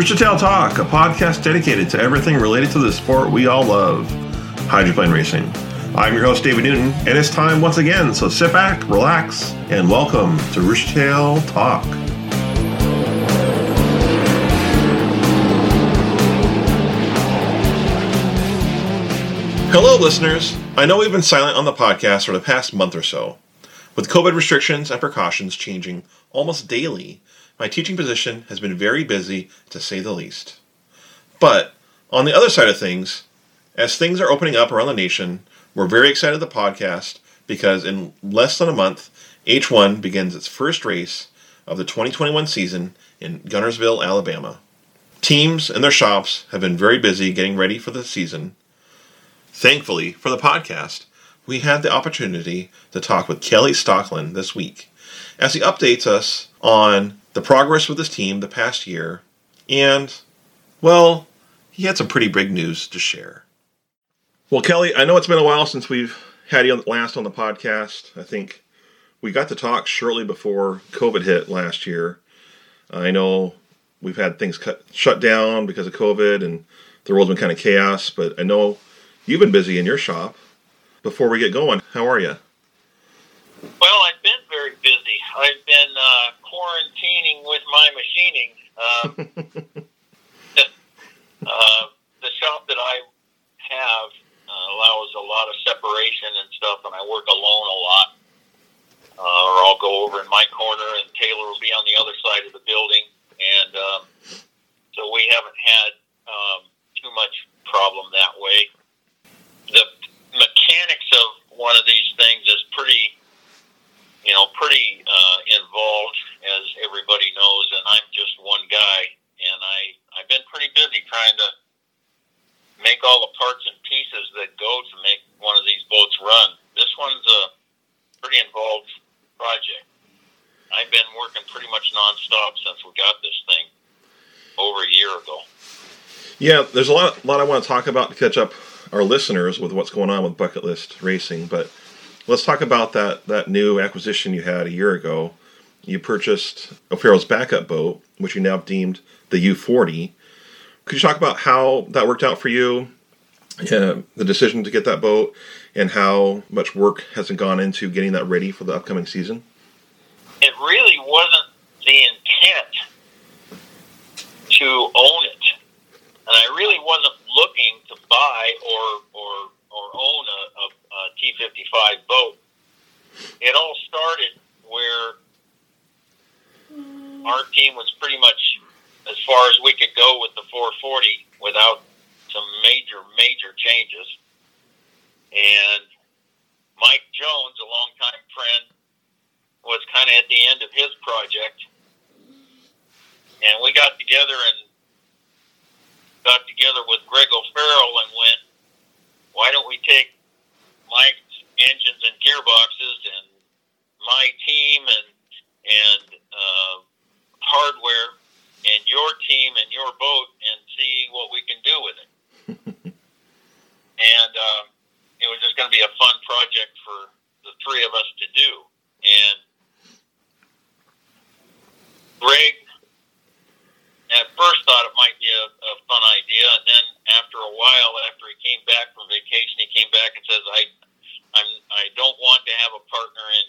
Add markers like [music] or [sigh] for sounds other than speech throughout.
Rooster Tail Talk, a podcast dedicated to everything related to the sport we all love, hydroplane racing. I'm your host, David Newton, and it's time once again, so sit back, relax, and welcome to Rooster Tail Talk. Hello, listeners. I know we've been silent on the podcast for the past month or so. With COVID restrictions and precautions changing almost daily, my teaching position has been very busy, to say the least. But on the other side of things, as things are opening up around the nation, we're very excited the podcast because in less than a month, H1 begins its first race of the 2021 season in Guntersville, Alabama. Teams and their shops have been very busy getting ready for the season. Thankfully, for the podcast, we had the opportunity to talk with Kelly Stocklin this week as he updates us on the progress with his team the past year, and, well, he had some pretty big news to share. Well, Kelly, I know it's been a while since we've had you last on the podcast. I think we got to talk shortly before COVID hit last year. I know we've had things cut, shut down because of COVID and the world's been kind of chaos, but I know you've been busy in your shop. Before we get going, how are you? Well, I've been very busy. I've been uh, quarantining with my machining. Uh, [laughs] uh, the shop that I have uh, allows a lot of separation and stuff, and I work alone a lot. Uh, or I'll go over in my corner, and Taylor will be on the other side of the building, and um, so we haven't had um, too much problem that way. The mechanics of one of these things is pretty you know, pretty uh, involved, as everybody knows, and I'm just one guy. And I, I've been pretty busy trying to make all the parts and pieces that go to make one of these boats run. This one's a pretty involved project. I've been working pretty much nonstop since we got this thing over a year ago. Yeah, there's a lot, a lot I want to talk about to catch up our listeners with what's going on with bucket list racing, but let's talk about that that new acquisition you had a year ago. You purchased O'Farrell's backup boat, which you now deemed the U40. Could you talk about how that worked out for you, uh, the decision to get that boat, and how much work hasn't gone into getting that ready for the upcoming season? It really wasn't the intent to own it, and I really wasn't looking to buy or or or own a, a T55 boat. It all started where Mm. our team was pretty much as far as we could go with the 440 without some major, major changes. And Mike Jones, a longtime friend, was kind of at the end of his project. And we got together and got together with Greg O'Farrell and went, why don't we take Mike's engines and gearboxes and my team and and uh, hardware and your team and your boat and see what we can do with it. [laughs] and uh, it was just going to be a fun project for the three of us to do. And Greg at first thought it might be a, a fun idea, and then after a while, after he came back from vacation, he came back and says, "I, I'm, I don't want to have a partner in,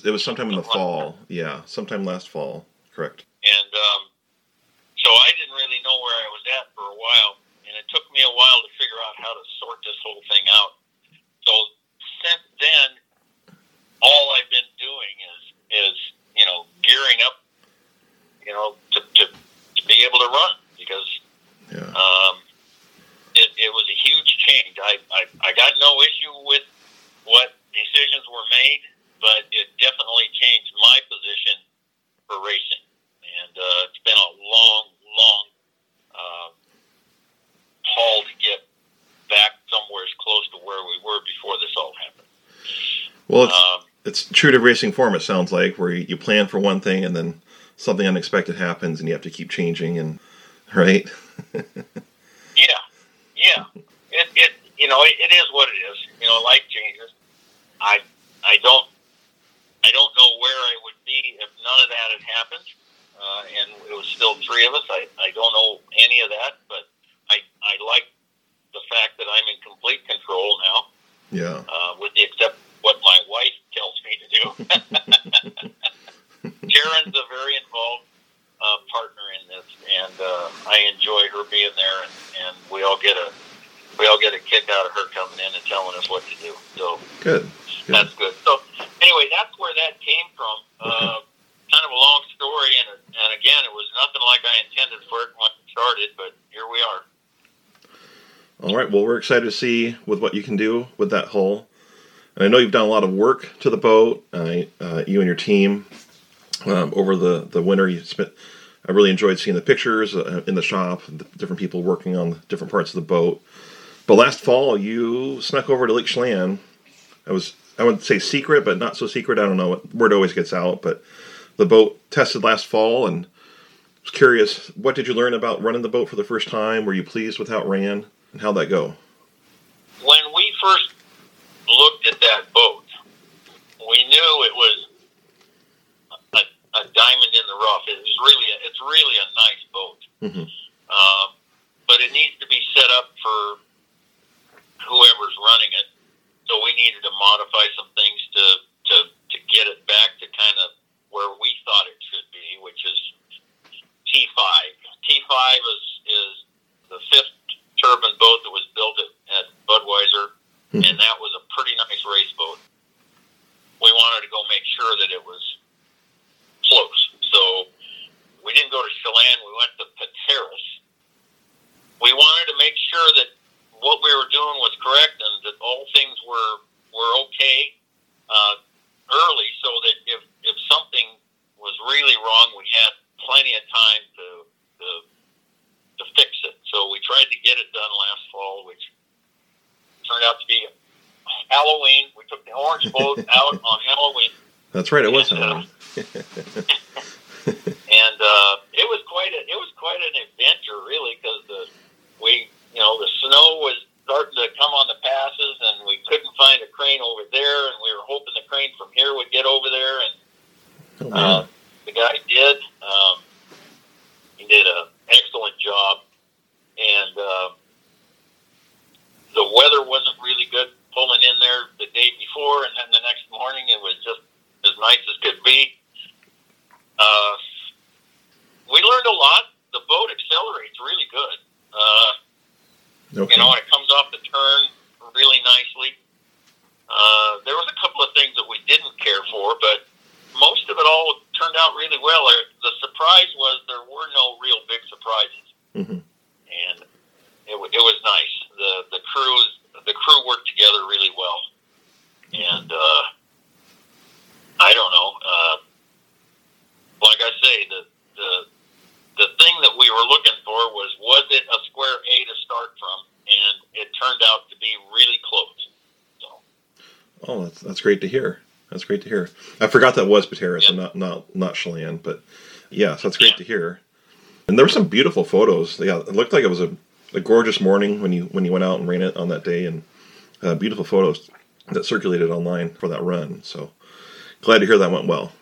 was it was sometime in the fall. Yeah, sometime last fall. Correct. And um, so I didn't really know where I was at for a while, and it took me a while to figure out how to sort this whole thing out. So since then, all I've been doing is is you know gearing up, you know, to to, to be able to run because Yeah. um, it, it was a huge change. I, I I got no issue with what decisions were made, but it definitely changed my position for racing, and uh, it's been a long, long uh, haul to get back somewhere as close to where we were before this all happened. Well, it's Um, it's true to racing form. It sounds like where you, plan for one thing and then something unexpected happens and you have to keep changing and right. [laughs] Yeah, yeah. It, it you know it, it is what it is. You know, life changes. I I don't I don't know where I would be if none of that had happened, uh, and it was still three of us. I I don't know any of that, but I I like the fact that I'm in complete control now, Yeah. uh, with the except what my wife tells me to do. [laughs] Karen's a very involved uh, partner in this, and uh, I enjoy her being there, and, and we all get a we all get a kick out of her coming in and telling us what to do. So Good. Good. that's good. Anyway, that's where that came from. Uh, kind of a long story, and and again, it was nothing like I intended for it when it started, but here we are. All right. Well, we're excited to see with what you can do with that hull. And I know you've done a lot of work to the boat. Uh, uh, you and your team um, over the the winter. You spent. I really enjoyed seeing the pictures uh, in the shop, the different people working on different parts of the boat. But last fall, you snuck over to Lake Chelan. I was I wouldn't say secret, but not so secret. I don't know. Word always gets out, but the boat tested last fall, and was curious. What did you learn about running the boat for the first time? Were you pleased with how it ran, and how'd that go? when we first looked at that boat, we knew it was a, a diamond in the rough. It was really, a, it's really a nice boat, Mhm. um, but it needs to be set up for whoever's running it. So we needed to modify some things to to to get it back to kind of where we thought it should be, which is T five. T five is is the fifth turbine boat that was built at, at Budweiser, Mhm. and that was a pretty nice race boat. We wanted to go make sure that it was close, so we didn't go to Chelan. We went to Pateros. We wanted to make sure that what we were doing was correct and that all things were were okay uh, early, so that if if something was really wrong, we had plenty of time to to to fix it. So we tried to get it done last fall, which turned out to be Halloween. We took the orange boat out on Halloween, That's right. It was. Halloween. [laughs] say, the, the, the thing that we were looking for was was it a square A to start from? And it turned out to be really close. So. Oh, that's, that's great to hear. That's great to hear. I forgot that was Pateros yeah. not not not Chelan, but yeah, so that's great yeah. to hear. And there were some beautiful photos. Yeah, it looked like it was a, a gorgeous morning when you when you went out and ran it on that day, and uh, beautiful photos that circulated online for that run. So glad to hear that went well.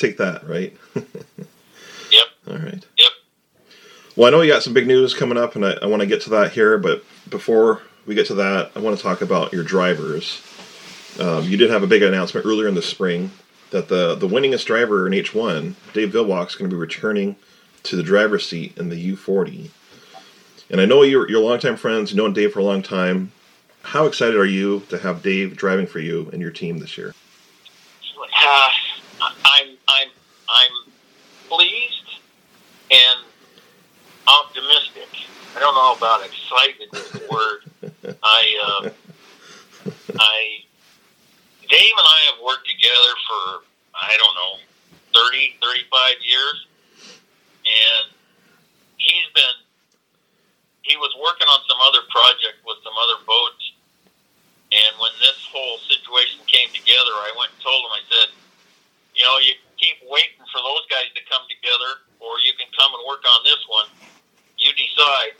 take that, right? [laughs] yep. All right. Yep. Well, I know we got some big news coming up, and I, I want to get to that here. But before we get to that, I want to talk about your drivers. Um, you did have a big announcement earlier in the spring that the the winningest driver in H1, Dave Villwock, is going to be returning to the driver's seat in the U40. And I know you're, your longtime friends, You know known Dave for a long time. How excited are you to have Dave driving for you and your team this year? Uh, about excitement is the word. I, um, I, Dave and I have worked together for, I don't know, 30, 35 years. And he's been, he was working on some other project with some other boats. And when this whole situation came together, I went and told him, I said, you know, you keep waiting for those guys to come together, or you can come and work on this one. You decide.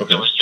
Okay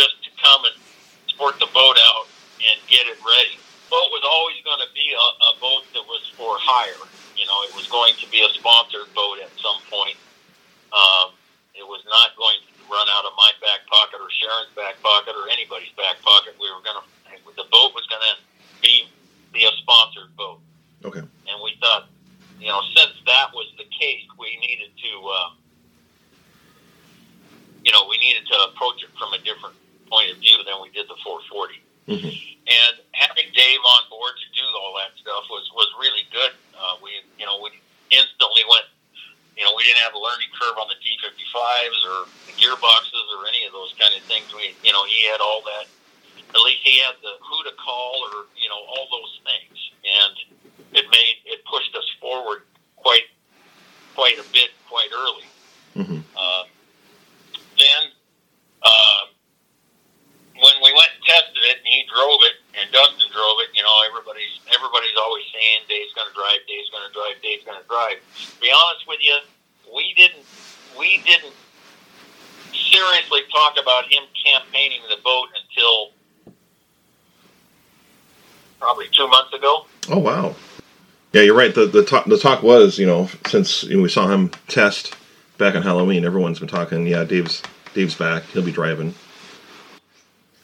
Yeah, you're right. The the talk the talk was, you know, since you know, we saw him test back on Halloween, everyone's been talking. Yeah, Dave's Dave's back. He'll be driving.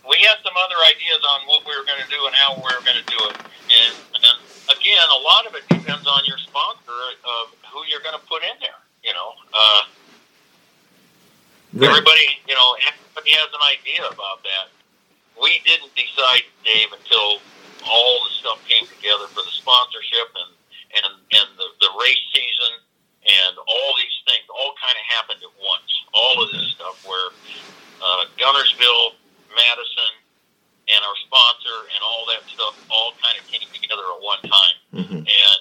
We had some other ideas on what we were going to do and how we were going to do it, and, and again, a lot of it depends on your sponsor of who you're going to put in there. You know, uh, Right. everybody, you know, everybody has an idea about that. We didn't decide, Dave, until all the stuff came together for the sponsorship and and and the, the race season and all these things all kind of happened at once. All of this stuff where uh, Guntersville, Madison, and our sponsor and all that stuff all kind of came together at one time. hmm And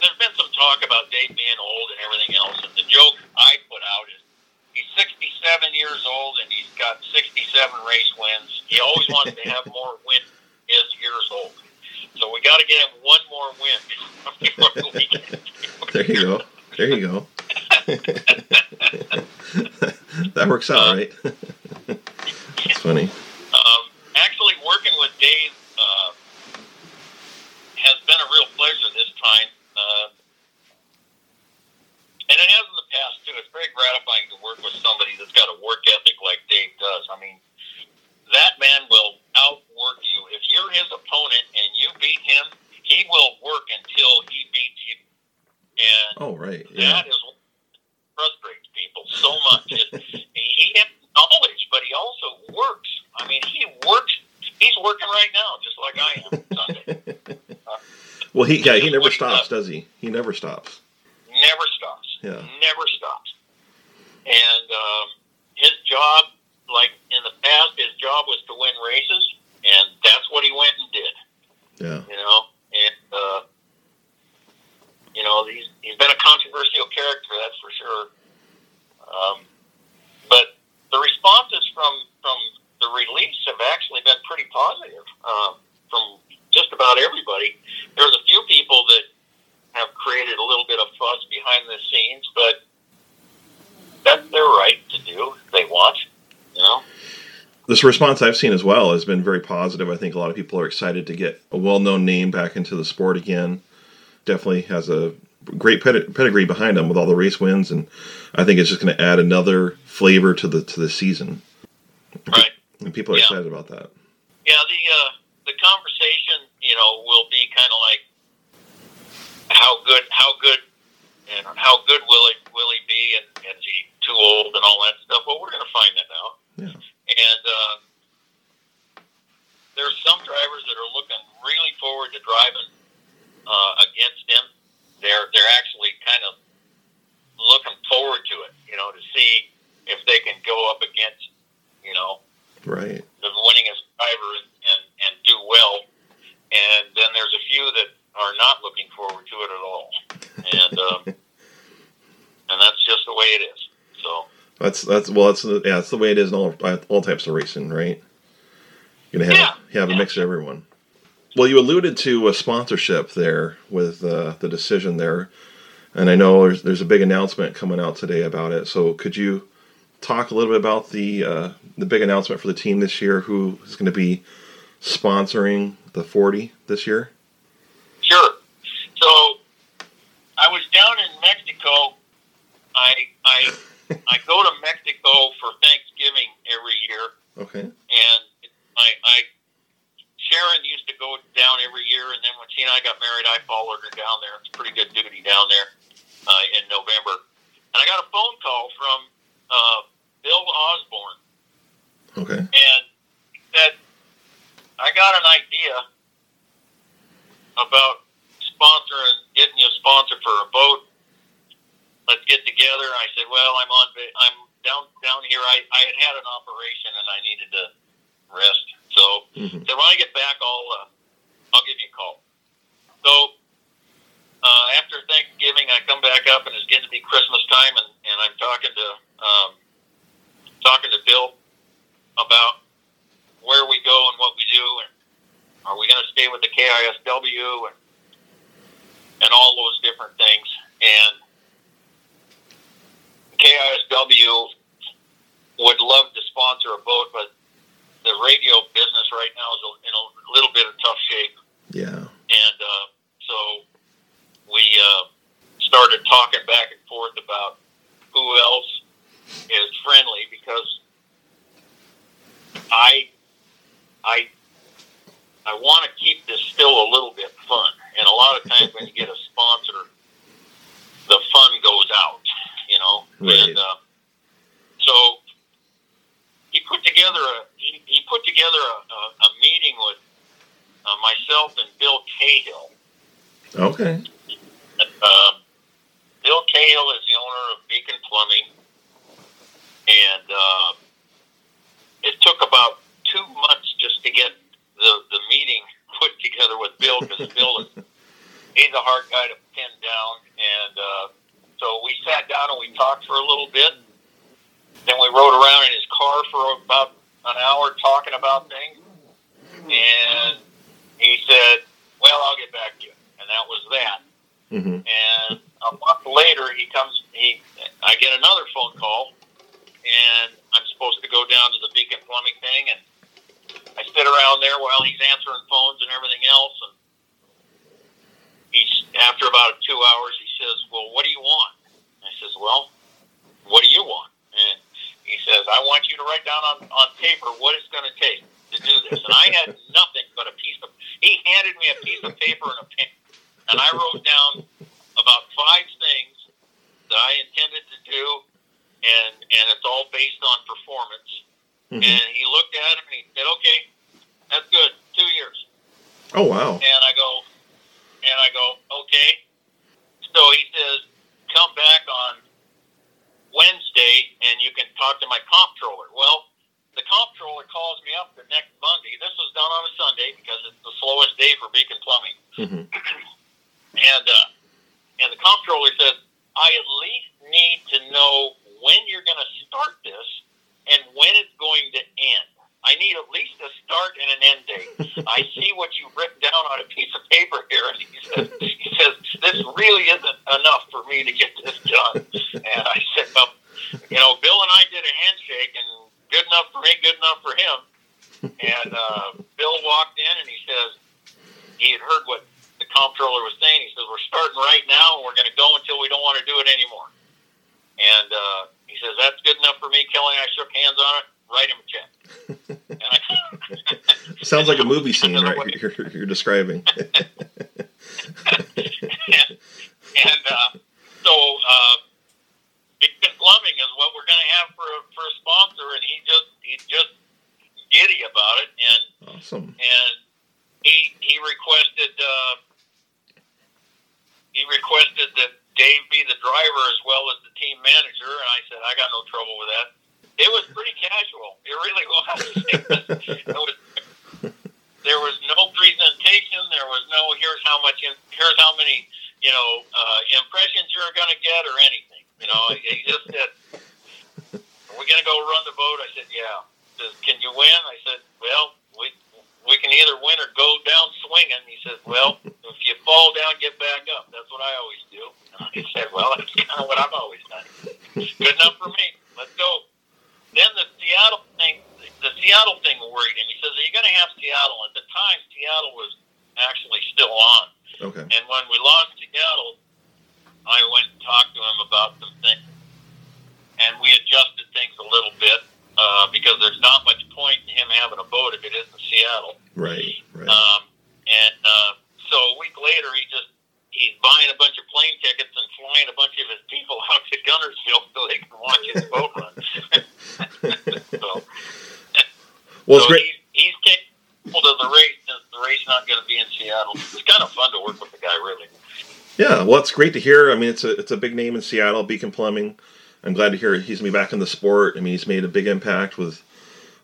there's been some talk about Dave being old and everything else. And the joke I put out is he's 67 years old and he's got 67 race wins. He always wanted to have more wins as years old. So we got to get him one more win before the weekend. [laughs] There you go. There you go. [laughs] that works out, right? That's funny. Um, actually, working with Dave uh, has been a real pleasure this time. Uh, and it has in the past, too. It's very gratifying to work with somebody that's got a work ethic like Dave does. I mean, that man will outwork you. If you're his opponent and you beat him, he will work until he beats you. And Oh, right. Yeah. that is what frustrates people so much. He, he has knowledge, but he also works. I mean, he works. He's working right now, just like I am [laughs] Sunday. Uh, well, he yeah he never stops, does he? He never stops. Never stops. Yeah. Never stops. And um, his job, like in the past, his job was to win races, and that's what he went and did. Yeah. you know, and uh, you know he's he's been a controversial character, that's for sure. Um, but the responses from from the release have actually been pretty positive um, from just about everybody. There's a few people that have created a little bit of fuss behind the scenes, but that's their right to do. if They want, you know. This response I've seen as well has been very positive. I think a lot of people are excited to get a well-known name back into the sport again. Definitely has a great pedigree behind him with all the race wins, and I think it's just going to add another flavor to the to the season. Right. And people are Yeah. excited about that. Yeah, the uh, the conversation, you know, will be kind of like how good, how good, and how good will it will he be, and, and is he too old and all that stuff? Well, we're going to find that out. Yeah. And uh, there's some drivers that are looking really forward to driving uh, against him. They're they're actually kind of looking forward to it, you know, to see if they can go up against, you know, Right. the winningest driver and, and, and do well. And then there's a few that are not looking forward to it at all. And um, and that's just the way it is. So That's well that's the- yeah that's the way it is in all all types of racing, right? You're gonna have have a Yeah. mix of everyone. Well, you alluded to a sponsorship there with uh, the decision there, and I know there's there's a big announcement coming out today about it. So could you talk a little bit about the uh, the big announcement for the team this year? Who is going to be sponsoring the 40 this year? sure. So I was down in Mexico. I I I go to Mexico for Thanksgiving every year. Okay. and I, I Sharon used to go down every year, and then when she and I got married, I followed her down there. It's pretty good duty down there uh, in November, and I got a phone call from uh, Bill Osborne, Okay. and he said, "I got an idea about sponsoring, getting you a sponsor for a boat. Let's get together." I said, "Well, I'm on, I'm down down here. I, I had had an operation, and I needed to rest. So hmm so when I get back, I'll uh, I'll give you a call. So uh, after Thanksgiving, I come back up, and it's getting to be Christmas time, and, and I'm talking to um, talking to Bill about where we go and what we do, and are we going to stay with the KISW and and all those different things. And KISW would love to sponsor a boat, but the radio business right now is in a little bit of tough shape. Yeah. And uh, so we uh, started talking back and forth about who else is friendly because I I I want to keep this still a little bit fun. And a lot of times when you get a sponsor, the fun goes out, you know. Right. And uh, so he put together a he, he put together a, a, a meeting with uh, myself and Bill Cahill. Okay. Uh, Bill Cahill is the owner of Beacon Plumbing, and uh, it took about two months just to get the the meeting put together with Bill because Bill is he's a hard guy to pin down, and uh, so we sat down and we talked for a little bit. Then we rode around in his car for about an hour talking about things, and he said, "Well, I'll get back to you," and that was that. hmm And a month later, he comes. He, I get another phone call, and I'm supposed to go down to the Beacon Plumbing thing, and I sit around there while he's answering phones and everything else. And he's after about two hours, he says, "Well, what do you want?" I says, "Well, what do you want?" And he says, "I want you to write down on on paper what it's going to take to do this." And I had nothing but a piece of. He handed me a piece of paper and a pen, and I wrote down about five things that I intended to do, and and it's all based on performance. hmm And he looked at it and he said, "Okay, that's good. Two years." Oh wow. And I go, and I go, "Okay." So he says, "Come back on Wednesday, and you can talk to my comptroller." Well, the comptroller calls me up the next Monday. This was done on a Sunday because it's the slowest day for Beacon Plumbing. hmm And uh, and the comptroller says, I at least need to know when you're going to start this and when it's going to end. I need at least a start and an end date. [laughs] I see what you've written down on a piece of paper here, and he says, he says this really isn't enough for me to get this done. And I said, well, you know, Bill and I did a handshake, and good enough for me, good enough for him. And uh, Bill walked in, and he says he had heard what comptroller was saying. He says, We're starting right now and we're going to go until we don't want to do it anymore. And uh, he says, That's good enough for me. Kelly and I shook hands on it. Write him a check. I, [laughs] Sounds like a movie [laughs] scene, right? You're, you're, you're describing. [laughs] and uh, so uh, Beacon Plumbing is what we're going to have for a, for a sponsor. And he just he's just giddy about it. And awesome. and he he requested uh, he requested that Dave be the driver as well as the team manager, and I said I got no trouble with that. It was pretty casual. It really [laughs] was. it was there was no presentation. There was no here's how much here's how many you know uh, impressions you're going to get or anything. You know, he just said, "Are we going to go run the boat?" I said, "Yeah." He says, "Can you win?" I said, "Well, we we can either win or go down swinging." He says, "Well, fall down, get back up. That's what I always do." And I said, "Well, that's kind of what I've always done. Good enough for me. Let's go." Then the Seattle thing, the Seattle thing worried him. He says, "Are you going to have Seattle?" At the time, Seattle was actually still on. Okay. And when we lost Seattle, I went and talked to him about some things, and we adjusted things a little bit uh, because there's not much point in him having a boat if it isn't Seattle. Right. Right. Um, and uh, so a week later, he just he's buying a bunch of plane tickets and flying a bunch of his people out to Guntersville so they can watch his boat run. so, well, it's so great. He's, he's capable of the race since the race not going to be in Seattle. It's kind of fun to work with the guy, really. Yeah, well, it's great to hear. I mean, it's a it's a big name in Seattle, Beacon Plumbing. I'm glad to hear he's gonna be back in the sport. I mean, he's made a big impact with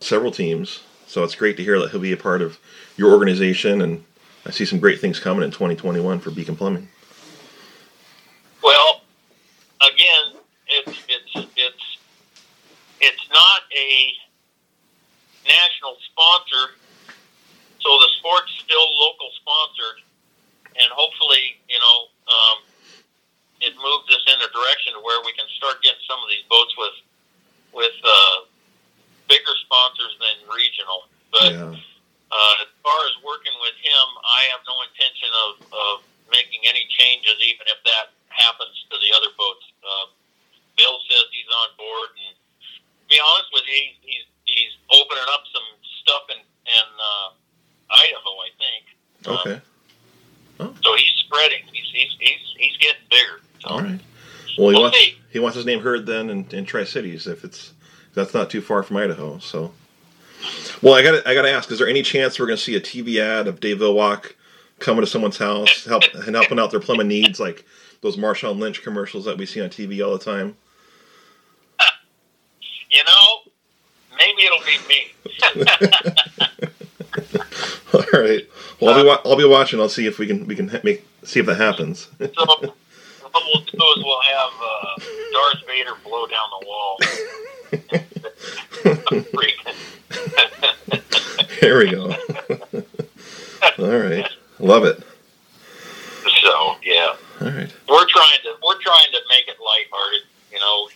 several teams, so it's great to hear that he'll be a part of your organization. And I see some great things coming in 2021 for Beacon Plumbing. But yeah. uh, as far as working with him, I have no intention of, of making any changes, even if that happens to the other boats. Uh, Bill says he's on board, and to be honest with you, he's he's, opening up some stuff in in uh, Idaho, I think. Uh, okay. Um, oh. So he's spreading. He's he's he's, he's getting bigger. So. All right. Well, he we'll wants he wants his name heard then in, in Tri Cities if it's that's not too far from Idaho. So well, I got I got to ask: Is there any chance we're going to see a TV ad of Dave Villwock coming to someone's house, help and helping out their plumbing needs, like those Marshawn Lynch commercials that we see on TV all the time? You know, maybe it'll be me. [laughs] all right. Well, I'll be wa- I'll be watching. I'll see if we can we can ha- make see if that happens. So what we'll do is we'll have uh, Darth Vader blow down the wall. [laughs] [laughs] Freaking. [laughs] Here we go. [laughs] all right. Love it. so yeah, All right. we're trying to we're trying to make it lighthearted. You know,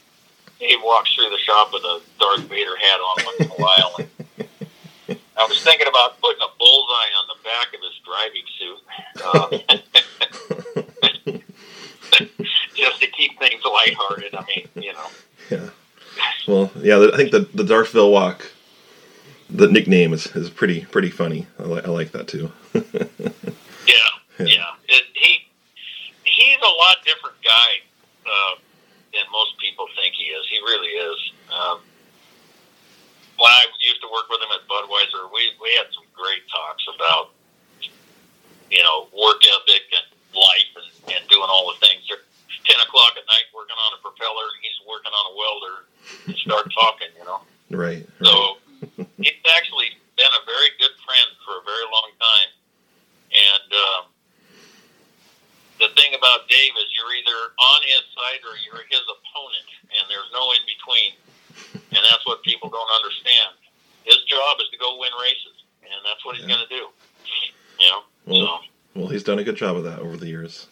Dave walks through the shop with a Darth Vader hat on once in a while. And I was thinking about putting a bullseye on the back of his driving suit, uh, [laughs] just to keep things lighthearted. I mean, you know. Yeah. Well, yeah. I think the the Darth Villwock, the nickname is, is pretty pretty funny. I, li- I like that too. [laughs] Yeah, Yeah. yeah. It, he he's a lot different guy uh, than most people think he is. He really is. Um, when I used to work with him at Budweiser, we we had some great talks about you know work ethic and life and, and doing all the things. At Ten o'clock at night, working on a propeller, and he's working on a welder. And start talking, you know. Right. right. So he's actually been a very good friend for a very long time. And um, the thing about Dave is you're either on his side or you're his opponent, and there's no in between. And that's what people don't understand. His job is to go win races, and that's what he's Yeah. going to do. You know. Well, so well, he's done a good job of that over the years.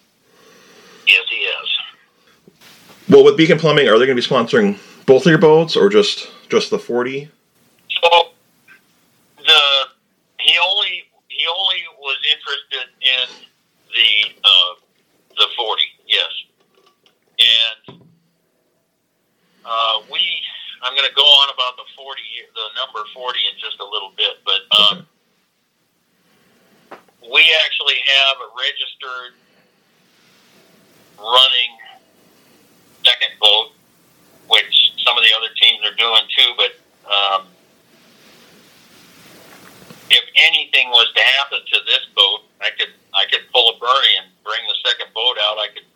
yes, he is. Well, with Beacon Plumbing, are they going to be sponsoring both of your boats or just just the forty? So the he only he only was interested in the uh, the forty, yes, and uh, we I'm going to go on about the forty the number forty in just a little bit, but um, we actually have a registered running second boat, which some of the other teams are doing too, but um, if anything was to happen to this boat, I could I could pull a Bernie and bring the second boat out. I could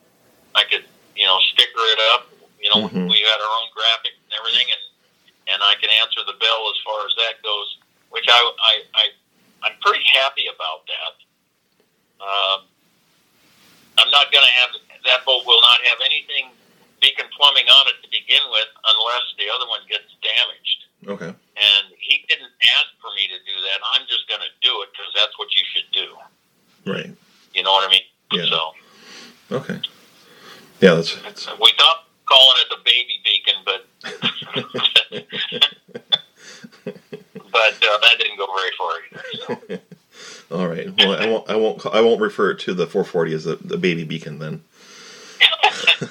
I could you know sticker it up. You know Mhm. we had our own graphic and everything, and and I can answer the bell as far as that goes, which I I, I I'm pretty happy about that. Um, I'm not going to have that boat will not have anything beacon plumbing on it to begin with unless the other one gets damaged Okay. and he didn't ask for me to do that. I'm just going to do it because that's what you should do. Right. You know what I mean? Yeah. So Okay. Yeah, that's, we thought calling it the baby beacon, but [laughs] but uh, that didn't go very far either. So. [laughs] all right. Well, I won't I won't I won't refer to the 440 as the, the baby beacon then. [laughs]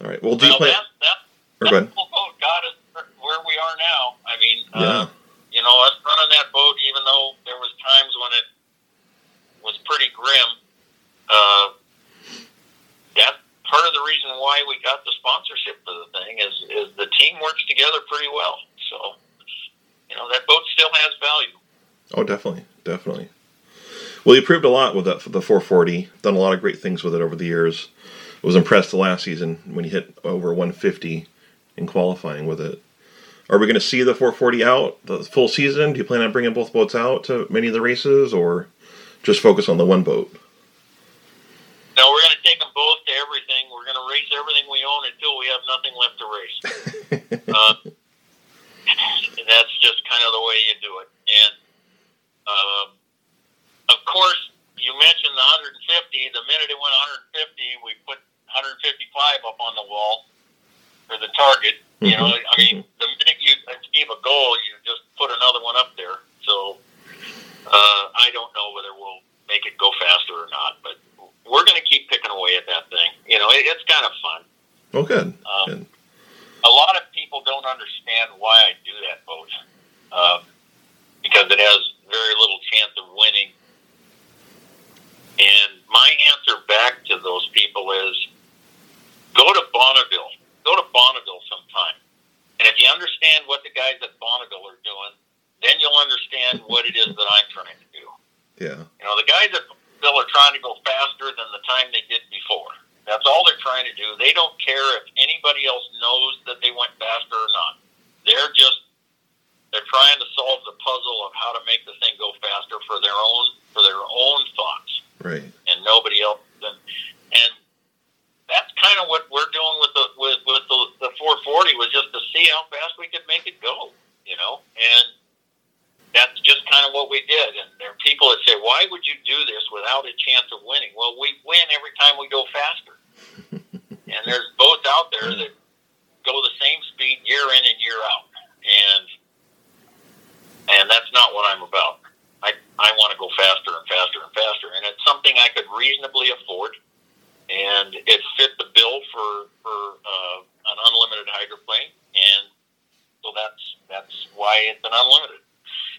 all right. Well, do you well, plan? that that Or that go ahead. whole boat got us where we are now. I mean, Yeah. uh, you know, us running that boat, even though there was times when it was pretty grim. Uh, that part of the reason why we got sponsorship for the thing is is the team works together pretty well. So, you know, that boat still has value. Oh, definitely, definitely. Well, you proved a lot with that the 440. Done a lot of great things with it over the years. I Was impressed the last season when you hit over 150 in qualifying with it. Are we going to see the 440 out the full season? Do you plan on bringing both boats out to many of the races, or just focus on the one boat? No, we're going to take them both to everything. We're going to race everything we own until we have nothing left to race. [laughs] uh, and that's just kind of the way you do it. And um, of course, you mentioned the 150. The minute it went 150, we put 155 up on the wall for the target. You know, I mean, the minute you achieve a goal, you just put another one up there. So uh, I don't know whether we'll make it go faster or not, but we're going to keep picking away at that thing. You know, it, it's kind of fun. Oh, good. Um, good. a lot of people don't understand why I do that boat um, because it has very little chance of winning. And my answer back to those people is go to Bonneville. Go to Bonneville sometime. And if you understand what the guys at Bonneville are doing, then you'll understand what it is that I'm trying to do. Yeah. You know, the guys at Bonneville are trying to go faster than the time they did before. That's all they're trying to do. They don't care if anybody else knows that they went faster or not. They're just they're trying to solve the puzzle of how to make the thing go faster for their own for their own thoughts Right. and nobody else. And, and that's kind of what we're doing with the with, with the, the 440 was just to see how fast we could make it go, you know. And that's just kind of what we did. And people that say, "Why would you do this without a chance of winning?" Well, we win every time we go faster. and there's boats out there that go the same speed year in and year out, and and that's not what I'm about. I, I want to go faster and faster and faster, and it's something I could reasonably afford, and it fit the bill for for uh, an unlimited hydroplane, and so that's that's why it's an unlimited.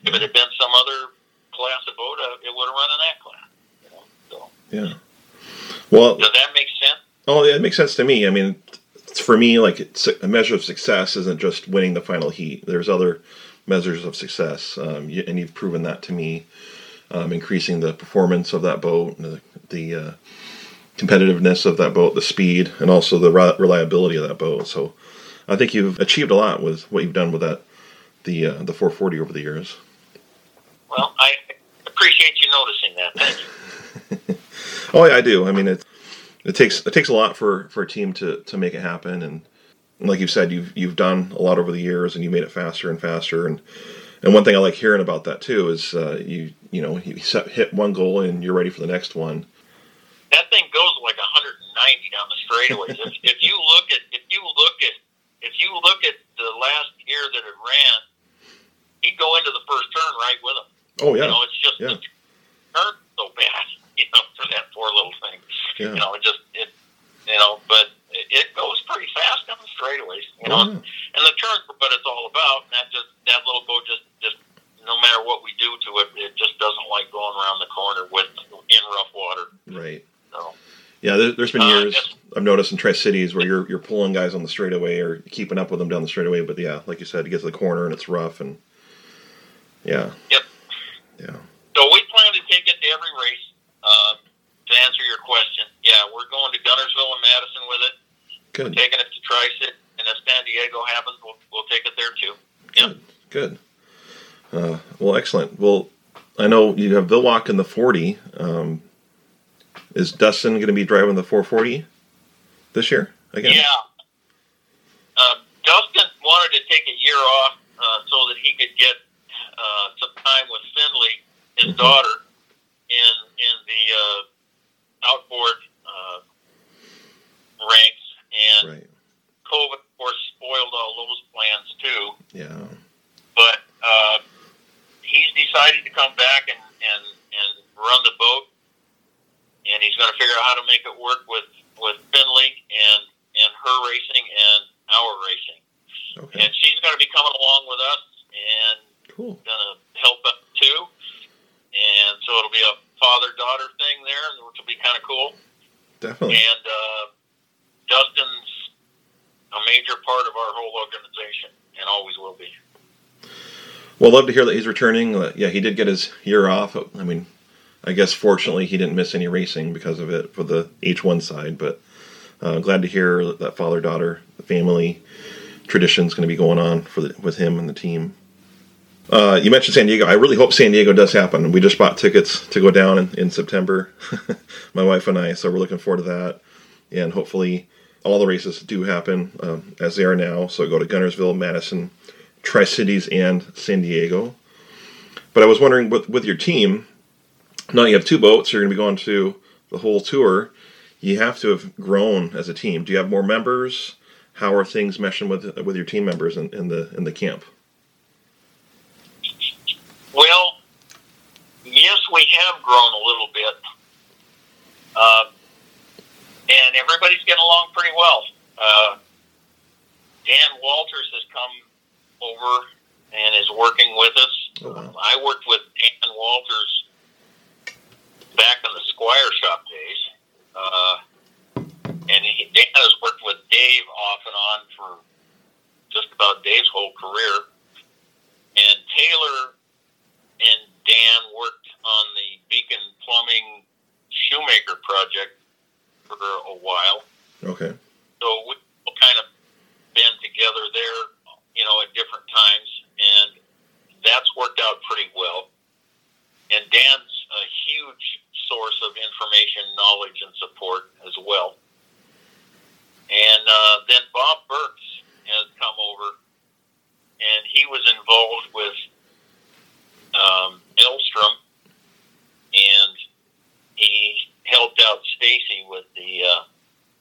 If it had been some other class of boat, uh, it would have run in that class. You know? So Yeah. Well, does that make sense? oh, yeah, it makes sense to me. I mean, for me, like it's a measure of success isn't just winning the final heat. There's other measures of success, um, you, and you've proven that to me. Um, increasing the performance of that boat, the, the uh, competitiveness of that boat, the speed, and also the re- reliability of that boat. So, I think you've achieved a lot with what you've done with that, the uh, the 440 over the years. Well, I appreciate you noticing that. Thank you. [laughs] Oh, yeah, I do. I mean, it it takes it takes a lot for for a team to to make it happen, and, and like you've said, you've you've done a lot over the years, and you made it faster and faster. And and one thing I like hearing about that too is uh, you you know you set, hit one goal and you're ready for the next one. that thing goes like 190 down the straightaways. if, if you look at if you look at if you look at the last year that it ran, he'd go into the first turn right with him. Oh yeah. You know, it's just yeah. the turn so bad. You know, for that poor little thing. yeah, You know, it just it. You know, but it, it goes pretty fast down the straightaways. You know, yeah. and the turns are what it's all about. And that just that little boat just just no matter what we do to it, it just doesn't like going around the corner with in rough water. right. So. Yeah, there, there's been Uh, years yes. I've noticed in Tri Cities where you're you're pulling guys on the straightaway or keeping up with them down the straightaway, but yeah, like you said, you get to the corner and it's rough and yeah, Yep. yeah, So we plan to take it to every race. Uh, to answer your question, yeah, we're going to Guntersville and Madison with it. good, Taking it to Tri-Cit, and if San Diego happens, we'll, we'll take it there too. Yep. good, good. Uh, well, excellent. Well, I know you have Villwock in the 40. Um, is Dustin going to be driving the 440 this year again? Yeah. Uh, Dustin wanted to take a year off uh, so that he could get uh, some time with Finley, his Mhm. daughter, in in the uh, outboard uh, ranks, and Right. COVID, of course, spoiled all those plans too. Yeah. but uh, he's decided to come back and, and, and run the boat, and he's going to figure out how to make it work with, with Finley and, and her racing and our racing. Okay. And she's going to be coming along with us and Cool. going to help us too. And so it'll be a father daughter thing there, which will be kind of cool. Definitely. And uh, Dustin's a major part of our whole organization and always will be. Well, love to hear that he's returning. Uh, yeah, he did get his year off. I mean, I guess fortunately he didn't miss any racing because of it for the H1 side. But uh, glad to hear that father daughter family tradition is going to be going on for the, with him and the team. Uh, you mentioned San Diego. I really hope San Diego does happen. We just bought tickets to go down in, in September, [laughs] my wife and I. So we're looking forward to that, and hopefully all the races do happen um, as they are now. So go to Guntersville, Madison, Tri Cities, and San Diego. But I was wondering, with with your team, now you have two boats. You're going to be going to the whole tour. You have to have grown as a team. Do you have more members? How are things meshing with with your team members in, in the in the camp? Well, yes, we have grown a little bit, uh, and everybody's getting along pretty well. Uh, Dan Walters has come over and is working with us. I worked with Dan Walters back in the Squire Shop days, uh, and he, Dan has worked with Dave off and on for just about Dave's whole career. And Taylor and Dan worked on the Beacon Plumbing Shoemaker project for a while. Okay. So we've kind of been together there, you know, at different times, and that's worked out pretty well. And Dan's a huge source of information, knowledge, and support as well. And uh, then Bob Burks has come over, and he was involved with um, Ellstrom, and he helped out Stacy with the uh,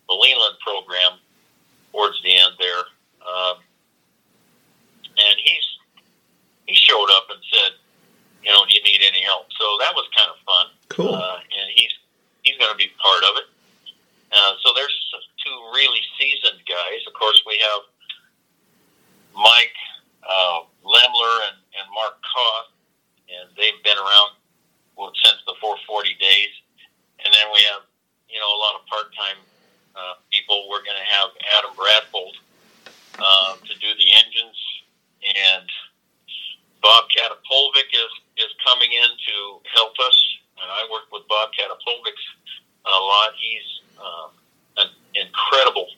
the Leland program towards the end there. Um, and he's he showed up and said, you know, do you need any help? So that was kind of fun. Cool. Uh, and he's he's going to be part of it. Uh, so there's two really seasoned guys. Of course, we have Mike uh, Lemler and, and Mark Koth, and they've been around well, since the 440 days. And then we have, you know, a lot of part-time uh, people. We're going to have Adam Bradfold uh, to do the engines, and Bob Katapolvik is, is coming in to help us. And I work with Bob Katapolvik a lot. He's um, an incredible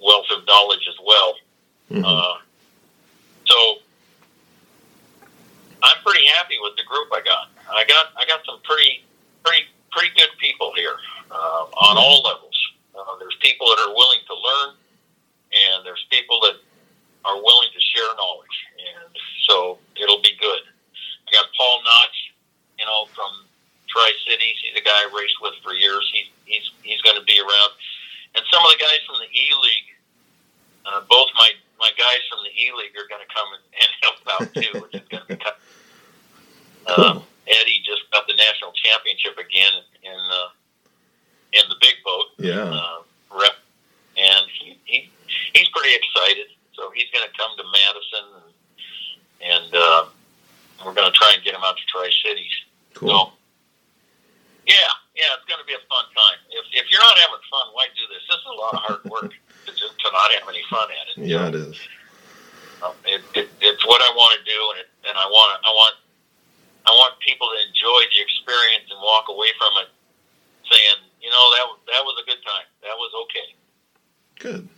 wealth of knowledge as well. Mhm. Uh, so I'm pretty happy with the group I got. I got I got some pretty pretty pretty good people here uh, on all levels. Uh, there's people that are willing to learn, and there's people that are willing to share knowledge, and so it'll be good. I got Paul Notch, you know, from Tri Cities. He's a guy I raced with for years. He, he's he's going to be around, and some of the guys from the E League. Uh, both my my guys from the E League are going to come and, and help out too, which is going to be kind uh, Cool. Eddie just got the national championship again in uh, in the big boat Yeah. uh, rep, and he, he he's pretty excited. So he's going to come to Madison, and, and uh, we're going to try and get him out to Tri Cities. Cool. So, yeah, yeah, it's going to be a fun time. If, if you're not having fun, why do this? This is a lot of hard work [laughs] to just to not have any fun at it. Yeah, it is. Um, it, it, it's what I want to do, and it, and I want I want I want people to enjoy the experience and walk away from it saying, you know, that was- that was a good time. That was okay. Good.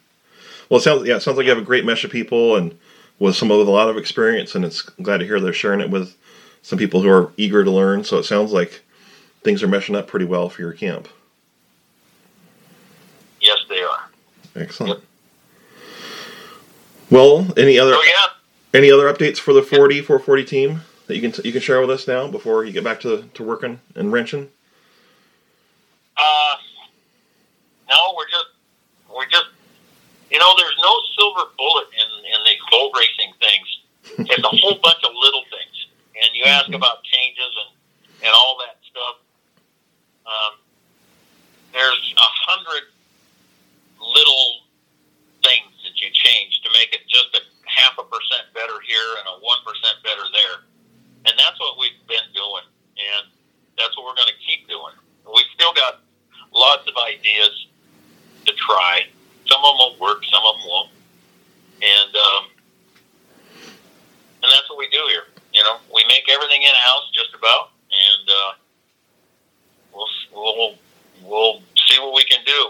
Well, it sounds yeah, it sounds like you have a great mesh of people and with some with a lot of experience, and it's glad to hear they're sharing it with some people who are eager to learn. So it sounds like things are meshing up pretty well for your camp. Yes, they are. Excellent. Well, any other So yeah, any other updates for the 40 440 team that you can you can share with us now before you get back to to working and wrenching? uh, no, we're just we're just you know, there's no silver bullet in in these boat racing things. It's a whole bunch of little things, and you ask about changes and and all that stuff. Um, there's a hundred little things that you change to make it just a half a percent better here and a one percent better there, and that's what we've been doing, and that's what we're going to keep doing. We've still got lots of ideas to try. Some of them will work, some of them won't, and um, and that's what we do here. You know, we make everything in house just about, and uh, we'll we'll we'll see what we can do.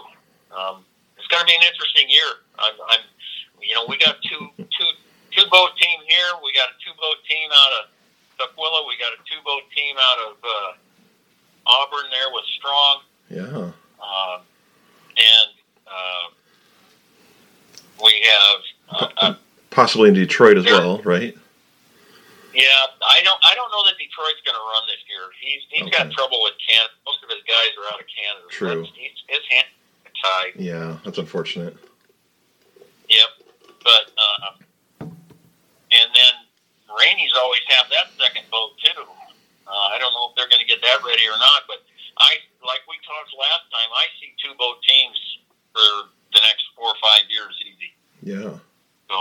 Um, it's going to be an interesting year. I'm, I'm, you know, we got two two two boat team here. We got a two boat team out of Tukwila. We got a two boat team out of uh, Auburn there with Strong, Yeah. um, and uh, we have. Uh, uh, Possibly in Detroit as well, right? yeah, I don't. I don't know that Detroit's going to run this year. He's he's got Okay. trouble with Canada. Most of his guys are out of Canada. so True. that's- He's, his hands are tied. Yeah, that's unfortunate. Yep. But uh, and then Rainey's always have that second boat too. Uh, I don't know if they're going to get that ready or not, but I like we talked last time. I see two boat teams for the next four or five years easy. Yeah. So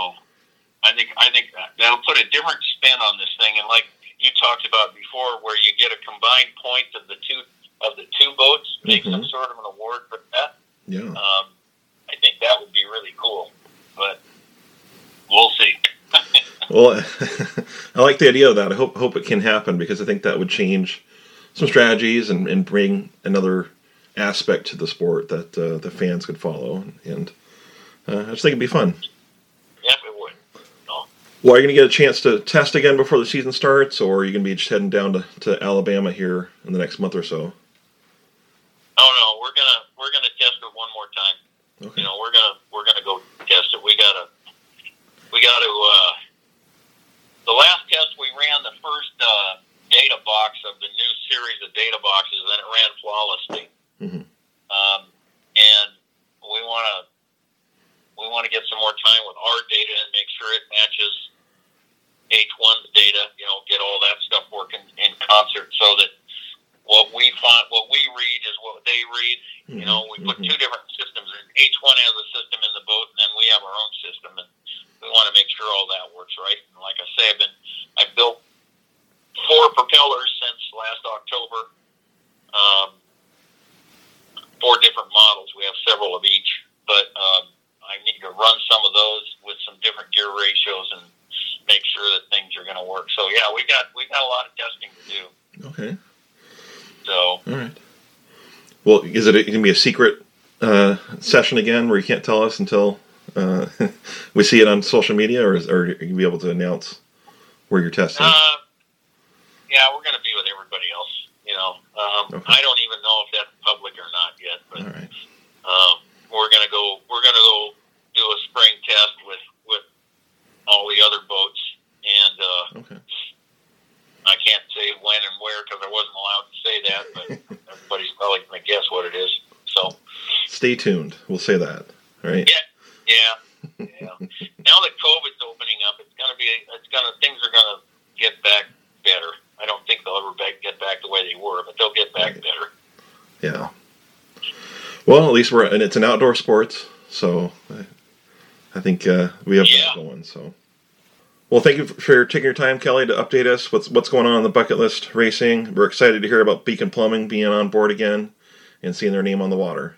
I think I think that, that'll put a different spin on this thing. And like you talked about before, where you get a combined point of the two of the two boats, make some Mhm. sort of an award for that. Yeah. Um, I think that would be really cool. But we'll see. Well, [laughs] I like the idea of that. I hope hope it can happen because I think that would change some strategies and, and bring another aspect to the sport that uh, the fans could follow. And uh, I just think it'd be fun. Yep, it would. No. Well, are you going to get a chance to test again before the season starts, or are you going to be just heading down to, to Alabama here in the next month or so? Oh no, we're gonna we're gonna test it one more time. Okay. You know, we're gonna we're gonna go test it. We gotta we gotta. Uh, the last test we ran the first uh, data box of the new series of data boxes, and it ran flawlessly. Mhm. Um, and we want to we want to get some more time with our data and make sure it matches H1's data. You know, get all that stuff working in concert so that what we find, what we read, is what they read. You know, we put Mhm. two different systems. And H1 has a system in the boat, and then we have our own system, and we want to make sure all that works right. And like I say, I've been I've built four propellers since last October. Um, four different models. We have several of each, but um, I need to run some of those with some different gear ratios and make sure that things are going to work. So yeah, we got we got a lot of testing to do. Okay. So All right. Well, is it going to be a secret uh, session again where you can't tell us until uh, [laughs] we see it on social media, or, is, or are you be able to announce where you're testing? Uh, yeah, we're going to be with everybody else. You know, um, Okay. I don't even know if that's public or not yet, but right. um, we're going to go. We're going to go do a spring test with with all the other boats, and uh, Okay. I can't say when and where because I wasn't allowed to say that, but [laughs] everybody's probably going to guess what it is. So Stay tuned. We'll say that. All right. yeah, yeah. now that COVID's opening up, it's to be. It's to things are going to get back better. I don't think they'll ever back, get back the way they were, but they'll get back Right. better. Yeah. Well, at least we're and it's an outdoor sport, so I, I think uh, we have Yeah. that going. So, well, thank you for taking your time, Kelly, to update us what's what's going on on the bucket list racing. We're excited to hear about Beacon Plumbing being on board again and seeing their name on the water.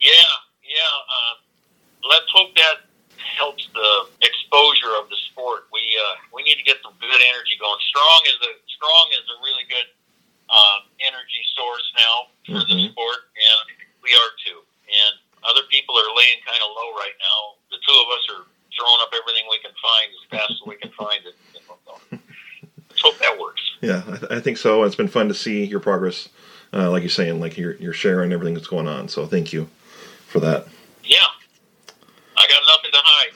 Yeah, yeah. Let's hope that helps the exposure of the sport. We uh, we need to get some good energy going. Strong is a strong is a really good um, energy source now for the Mhm. sport, and we are too. And other people are laying kind of low right now. The two of us are throwing up everything we can find as fast as we can find it. You know, so let's hope that works. Yeah, I, th- I think so. It's been fun to see your progress, uh, like you're saying, like you're you're sharing everything that's going on. So, thank you for that. Yeah, I got nothing to hide.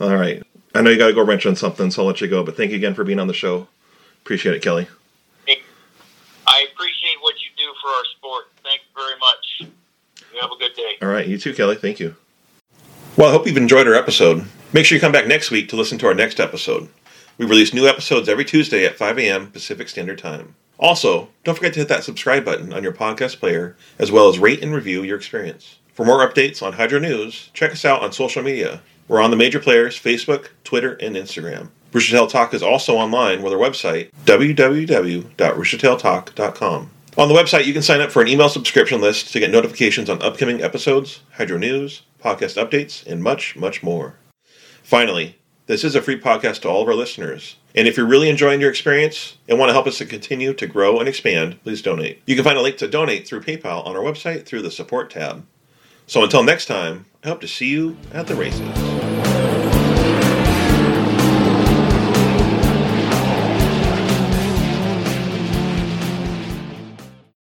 All right. I know you got to go wrench on something, so I'll let you go. But thank you again for being on the show. Appreciate it, Kelly. I appreciate what you do for our sport. Thank you very much. You have a good day. All right, you too, Kelly. Thank you. Well, I hope you've enjoyed our episode. Make sure you come back next week to listen to our next episode. We release new episodes every Tuesday at 5 a.m. Pacific Standard Time. Also, don't forget to hit that subscribe button on your podcast player, as well as rate and review your experience. For more updates on Hydro News, check us out on social media. We're on the major players Facebook, Twitter, and Instagram. Rooster Talk is also online with our website, www.roostertailtalk.com. On the website, you can sign up for an email subscription list to get notifications on upcoming episodes, hydro news, podcast updates, and much, much more. Finally, this is a free podcast to all of our listeners. And if you're really enjoying your experience and want to help us to continue to grow and expand, please donate. You can find a link to donate through PayPal on our website through the support tab. So until next time, I hope to see you at the races.